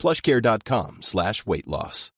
plushcare.com slash weight loss.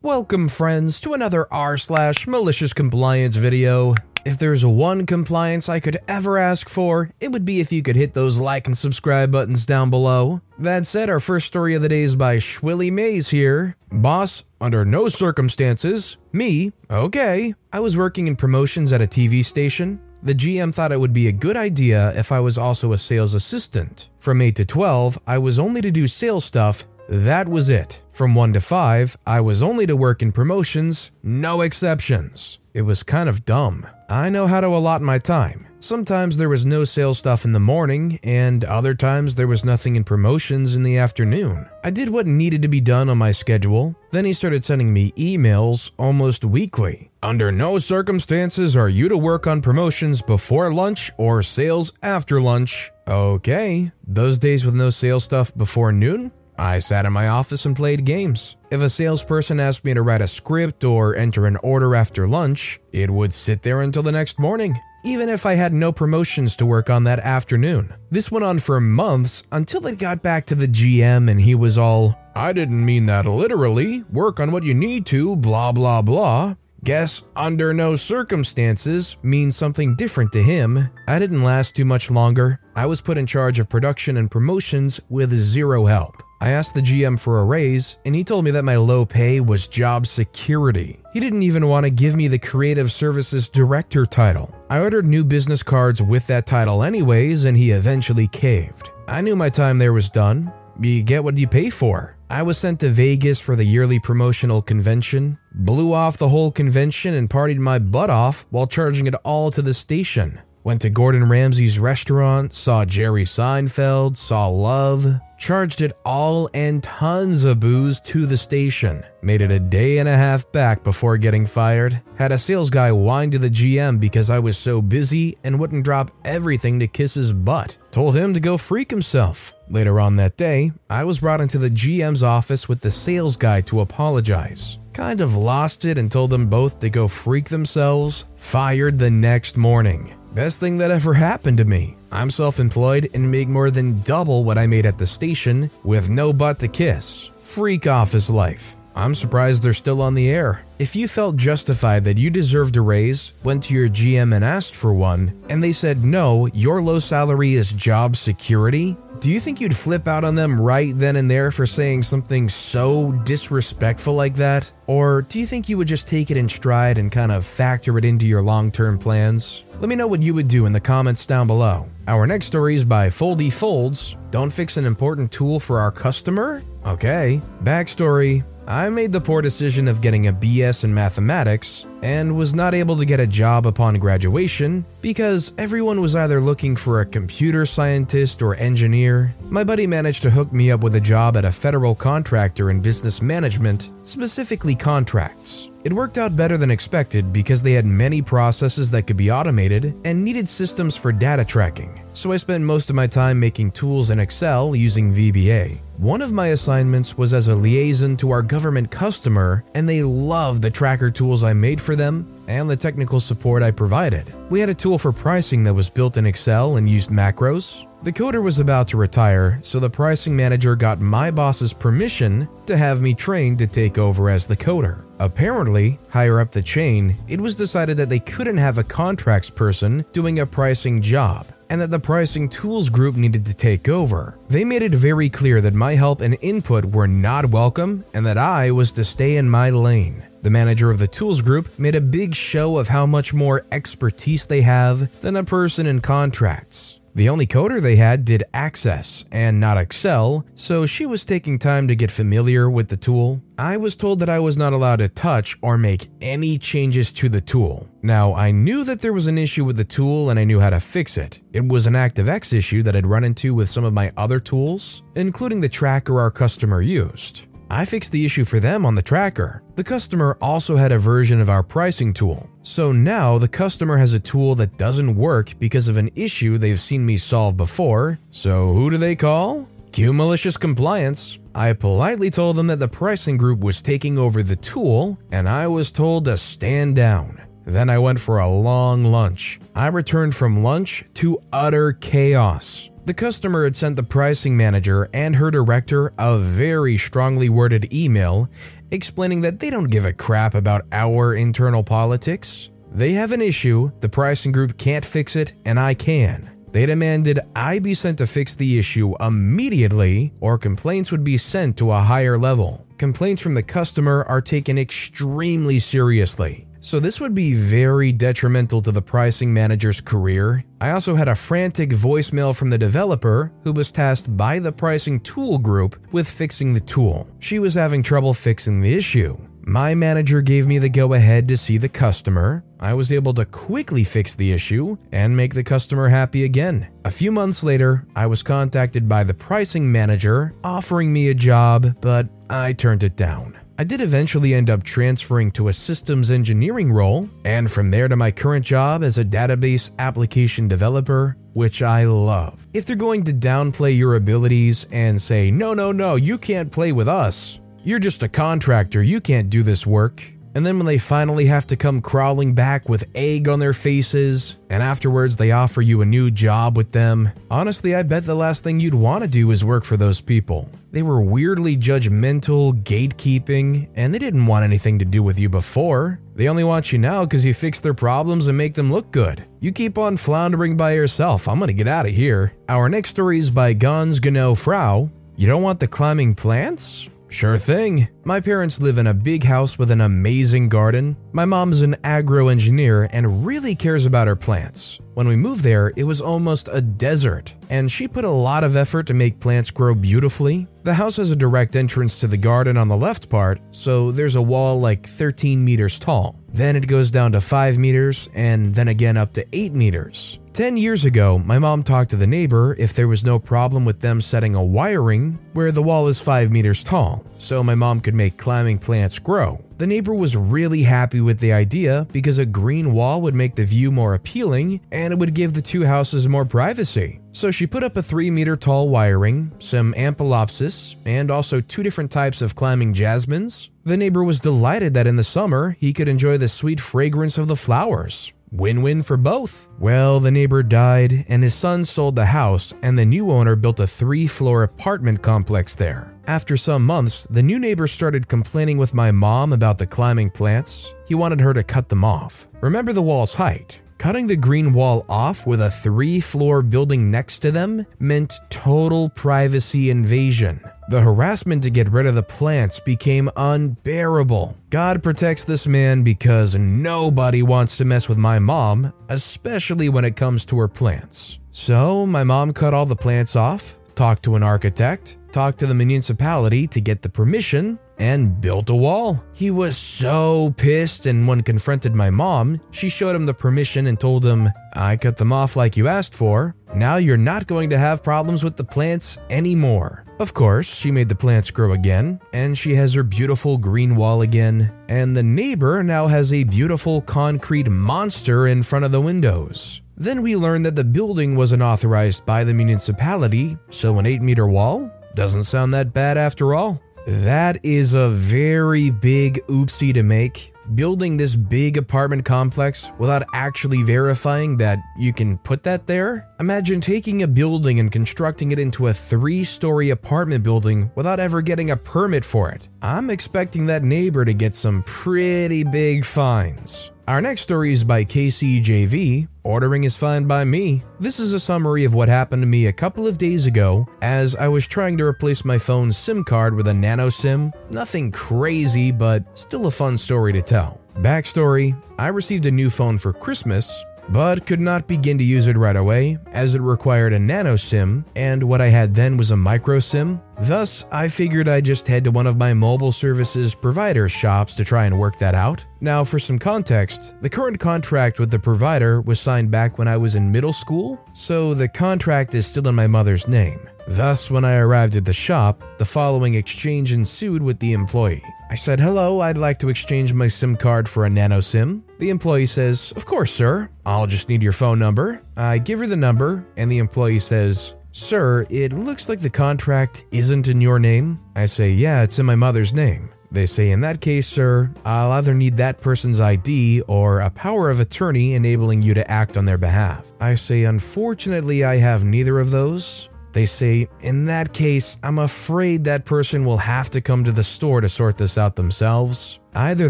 Welcome, friends, to another r slash malicious compliance video. If there's one compliance I could ever ask for, it would be if you could hit those like and subscribe buttons down below. That said, our first story of the day is by Schwilly Mays here. Boss, under no circumstances. Me, okay. I was working in promotions at a TV station. The GM thought it would be a good idea if I was also a sales assistant. From 8 to 12, I was only to do sales stuff. That was it. From 1 to 5, I was only to work in promotions, no exceptions. It was kind of dumb. I know how to allot my time. Sometimes there was no sales stuff in the morning, and other times there was nothing in promotions in the afternoon. I did what needed to be done on my schedule. Then he started sending me emails almost weekly. Under no circumstances are you to work on promotions before lunch or sales after lunch. Okay, those days with no sales stuff before noon? I sat in my office and played games. If a salesperson asked me to write a script or enter an order after lunch, it would sit there until the next morning, even if I had no promotions to work on that afternoon. This went on for months until it got back to the GM and he was all, I didn't mean that literally, work on what you need to, blah blah blah. Guess under no circumstances means something different to him. I didn't last too much longer. I was put in charge of production and promotions with zero help. I asked the GM for a raise, and he told me that my low pay was job security. He didn't even want to give me the Creative Services Director title. I ordered new business cards with that title, anyways, and he eventually caved. I knew my time there was done. You get what you pay for. I was sent to Vegas for the yearly promotional convention, blew off the whole convention, and partied my butt off while charging it all to the station. Went to Gordon Ramsay's restaurant, saw Jerry Seinfeld, saw Love, charged it all and tons of booze to the station. Made it a day and a half back before getting fired. Had a sales guy whine to the GM because I was so busy and wouldn't drop everything to kiss his butt. Told him to go freak himself. Later on that day, I was brought into the GM's office with the sales guy to apologize. Kind of lost it and told them both to go freak themselves. Fired the next morning. Best thing that ever happened to me. I'm self employed and make more than double what I made at the station with no butt to kiss. Freak office life. I'm surprised they're still on the air. If you felt justified that you deserved a raise, went to your GM and asked for one, and they said no, your low salary is job security, do you think you'd flip out on them right then and there for saying something so disrespectful like that? Or do you think you would just take it in stride and kind of factor it into your long term plans? Let me know what you would do in the comments down below. Our next story is by Foldy Folds. Don't fix an important tool for our customer? Okay. Backstory I made the poor decision of getting a BS in mathematics and was not able to get a job upon graduation because everyone was either looking for a computer scientist or engineer. My buddy managed to hook me up with a job at a federal contractor in business management, specifically contracts. It worked out better than expected because they had many processes that could be automated and needed systems for data tracking. So I spent most of my time making tools in Excel using VBA. One of my assignments was as a liaison to our government customer, and they loved the tracker tools I made for them and the technical support I provided. We had a tool for pricing that was built in Excel and used macros. The coder was about to retire, so the pricing manager got my boss's permission to have me trained to take over as the coder. Apparently, higher up the chain, it was decided that they couldn't have a contracts person doing a pricing job and that the pricing tools group needed to take over. They made it very clear that my help and input were not welcome and that I was to stay in my lane. The manager of the tools group made a big show of how much more expertise they have than a person in contracts. The only coder they had did Access and not Excel, so she was taking time to get familiar with the tool. I was told that I was not allowed to touch or make any changes to the tool. Now, I knew that there was an issue with the tool and I knew how to fix it. It was an ActiveX issue that I'd run into with some of my other tools, including the tracker our customer used. I fixed the issue for them on the tracker. The customer also had a version of our pricing tool. So now the customer has a tool that doesn't work because of an issue they've seen me solve before. So who do they call? Cue Malicious Compliance. I politely told them that the pricing group was taking over the tool, and I was told to stand down. Then I went for a long lunch. I returned from lunch to utter chaos. The customer had sent the pricing manager and her director a very strongly worded email explaining that they don't give a crap about our internal politics. They have an issue, the pricing group can't fix it, and I can. They demanded I be sent to fix the issue immediately, or complaints would be sent to a higher level. Complaints from the customer are taken extremely seriously. So, this would be very detrimental to the pricing manager's career. I also had a frantic voicemail from the developer who was tasked by the pricing tool group with fixing the tool. She was having trouble fixing the issue. My manager gave me the go ahead to see the customer. I was able to quickly fix the issue and make the customer happy again. A few months later, I was contacted by the pricing manager offering me a job, but I turned it down. I did eventually end up transferring to a systems engineering role, and from there to my current job as a database application developer, which I love. If they're going to downplay your abilities and say, no, no, no, you can't play with us, you're just a contractor, you can't do this work, and then when they finally have to come crawling back with egg on their faces, and afterwards they offer you a new job with them, honestly, I bet the last thing you'd want to do is work for those people. They were weirdly judgmental, gatekeeping, and they didn't want anything to do with you before. They only want you now because you fix their problems and make them look good. You keep on floundering by yourself. I'm gonna get out of here. Our next story is by Gons Gano Frau. You don't want the climbing plants? Sure thing. My parents live in a big house with an amazing garden. My mom's an agro engineer and really cares about her plants. When we moved there, it was almost a desert, and she put a lot of effort to make plants grow beautifully. The house has a direct entrance to the garden on the left part, so there's a wall like 13 meters tall. Then it goes down to 5 meters, and then again up to 8 meters. 10 years ago, my mom talked to the neighbor if there was no problem with them setting a wiring where the wall is 5 meters tall, so my mom could make climbing plants grow. The neighbor was really happy with the idea because a green wall would make the view more appealing and it would give the two houses more privacy. So she put up a 3 meter tall wiring, some ampelopsis, and also two different types of climbing jasmines. The neighbor was delighted that in the summer he could enjoy the sweet fragrance of the flowers. Win win for both. Well, the neighbor died, and his son sold the house, and the new owner built a three floor apartment complex there. After some months, the new neighbor started complaining with my mom about the climbing plants. He wanted her to cut them off. Remember the wall's height. Cutting the green wall off with a three floor building next to them meant total privacy invasion. The harassment to get rid of the plants became unbearable. God protects this man because nobody wants to mess with my mom, especially when it comes to her plants. So, my mom cut all the plants off, talked to an architect, talked to the municipality to get the permission, and built a wall. He was so pissed, and when confronted my mom, she showed him the permission and told him, I cut them off like you asked for. Now you're not going to have problems with the plants anymore. Of course, she made the plants grow again, and she has her beautiful green wall again, and the neighbor now has a beautiful concrete monster in front of the windows. Then we learned that the building wasn't authorized by the municipality, so an 8 meter wall doesn't sound that bad after all. That is a very big oopsie to make. Building this big apartment complex without actually verifying that you can put that there? Imagine taking a building and constructing it into a three story apartment building without ever getting a permit for it. I'm expecting that neighbor to get some pretty big fines. Our next story is by KCJV. Ordering is fine by me. This is a summary of what happened to me a couple of days ago as I was trying to replace my phone's SIM card with a nano SIM. Nothing crazy, but still a fun story to tell. Backstory I received a new phone for Christmas. But could not begin to use it right away as it required a nano SIM, and what I had then was a micro SIM. Thus, I figured I'd just head to one of my mobile services provider shops to try and work that out. Now, for some context, the current contract with the provider was signed back when I was in middle school, so the contract is still in my mother's name. Thus, when I arrived at the shop, the following exchange ensued with the employee. I said, Hello, I'd like to exchange my SIM card for a nano SIM. The employee says, Of course, sir. I'll just need your phone number. I give her the number, and the employee says, Sir, it looks like the contract isn't in your name. I say, Yeah, it's in my mother's name. They say, In that case, sir, I'll either need that person's ID or a power of attorney enabling you to act on their behalf. I say, Unfortunately, I have neither of those. They say, in that case, I'm afraid that person will have to come to the store to sort this out themselves. Either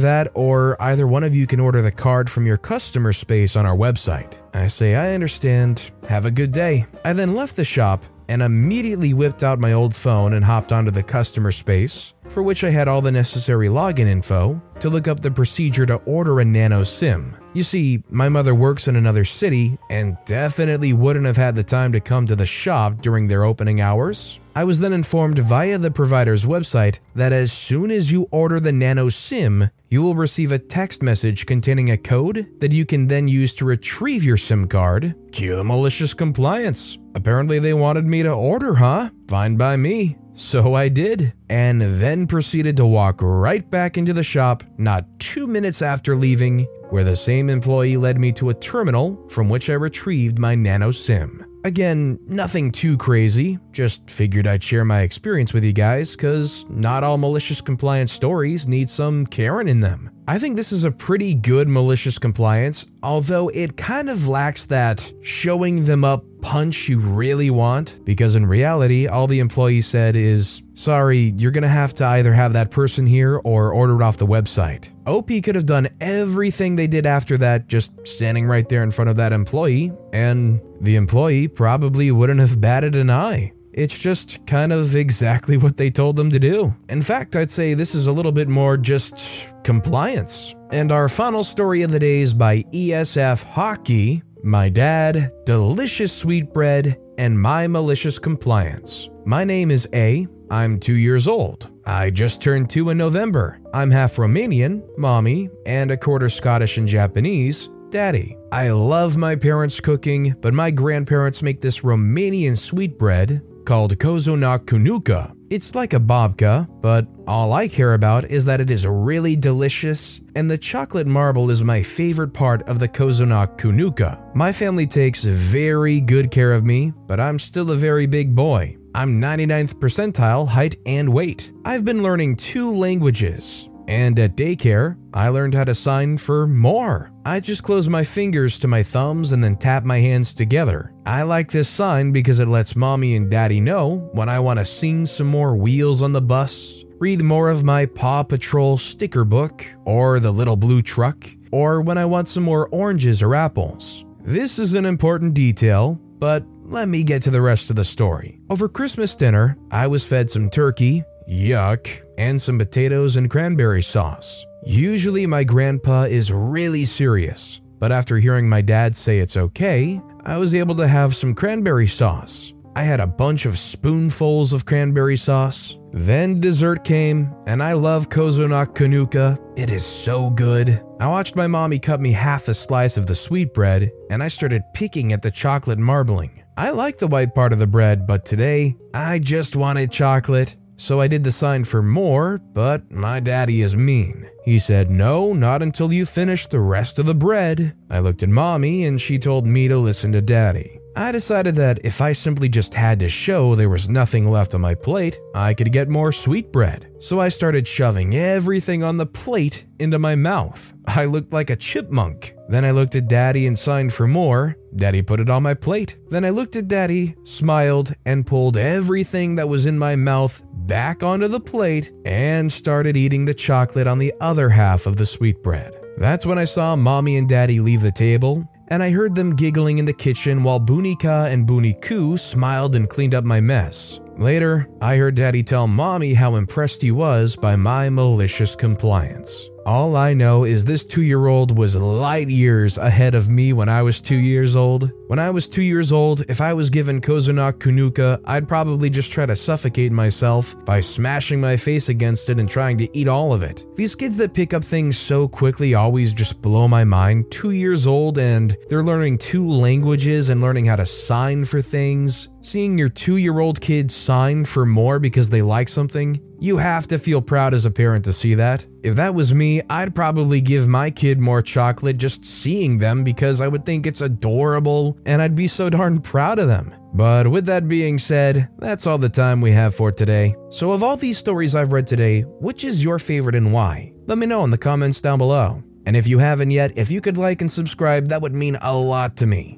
that or either one of you can order the card from your customer space on our website. I say, I understand. Have a good day. I then left the shop and immediately whipped out my old phone and hopped onto the customer space, for which I had all the necessary login info to look up the procedure to order a nano SIM. You see, my mother works in another city and definitely wouldn't have had the time to come to the shop during their opening hours. I was then informed via the provider's website that as soon as you order the Nano SIM, you will receive a text message containing a code that you can then use to retrieve your SIM card. Cue the malicious compliance. Apparently, they wanted me to order, huh? Fine by me. So I did, and then proceeded to walk right back into the shop not two minutes after leaving, where the same employee led me to a terminal from which I retrieved my Nano SIM. Again, nothing too crazy, just figured I'd share my experience with you guys, cause not all malicious compliance stories need some Karen in them. I think this is a pretty good malicious compliance, although it kind of lacks that showing them up punch you really want, because in reality, all the employee said is, sorry, you're gonna have to either have that person here or order it off the website. OP could have done everything they did after that just standing right there in front of that employee, and the employee probably wouldn't have batted an eye. It's just kind of exactly what they told them to do. In fact, I'd say this is a little bit more just compliance. And our final story of the day is by ESF Hockey, My Dad, Delicious Sweetbread, and My Malicious Compliance. My name is A. I'm two years old. I just turned two in November. I'm half Romanian, mommy, and a quarter Scottish and Japanese, daddy. I love my parents' cooking, but my grandparents make this Romanian sweetbread called Cozonac Kunuka. It's like a babka, but all I care about is that it is really delicious, and the chocolate marble is my favorite part of the Cozonac Kunuka. My family takes very good care of me, but I'm still a very big boy. I'm 99th percentile height and weight. I've been learning two languages, and at daycare, I learned how to sign for more. I just close my fingers to my thumbs and then tap my hands together. I like this sign because it lets mommy and daddy know when I want to sing some more wheels on the bus, read more of my Paw Patrol sticker book, or the little blue truck, or when I want some more oranges or apples. This is an important detail, but let me get to the rest of the story. Over Christmas dinner, I was fed some turkey, yuck, and some potatoes and cranberry sauce. Usually, my grandpa is really serious, but after hearing my dad say it's okay, I was able to have some cranberry sauce. I had a bunch of spoonfuls of cranberry sauce. Then dessert came, and I love Cozonac Kanuka. It is so good. I watched my mommy cut me half a slice of the sweetbread, and I started picking at the chocolate marbling. I like the white part of the bread, but today I just wanted chocolate. So I did the sign for more, but my daddy is mean. He said, No, not until you finish the rest of the bread. I looked at mommy and she told me to listen to daddy. I decided that if I simply just had to show there was nothing left on my plate, I could get more sweet bread. So I started shoving everything on the plate into my mouth. I looked like a chipmunk. Then I looked at Daddy and signed for more. Daddy put it on my plate. Then I looked at Daddy, smiled, and pulled everything that was in my mouth back onto the plate and started eating the chocolate on the other half of the sweetbread. That's when I saw Mommy and Daddy leave the table, and I heard them giggling in the kitchen while Bunica and Bunicu smiled and cleaned up my mess. Later, I heard Daddy tell Mommy how impressed he was by my malicious compliance. All I know is this two year old was light years ahead of me when I was two years old. When I was two years old, if I was given Cozonac Kunuka, I'd probably just try to suffocate myself by smashing my face against it and trying to eat all of it. These kids that pick up things so quickly always just blow my mind. Two years old and they're learning two languages and learning how to sign for things. Seeing your two year old kid sign for more because they like something, you have to feel proud as a parent to see that. If that was me, I'd probably give my kid more chocolate just seeing them because I would think it's adorable and I'd be so darn proud of them. But with that being said, that's all the time we have for today. So, of all these stories I've read today, which is your favorite and why? Let me know in the comments down below. And if you haven't yet, if you could like and subscribe, that would mean a lot to me.